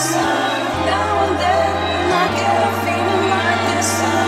sun now and then, I get a feeling like this.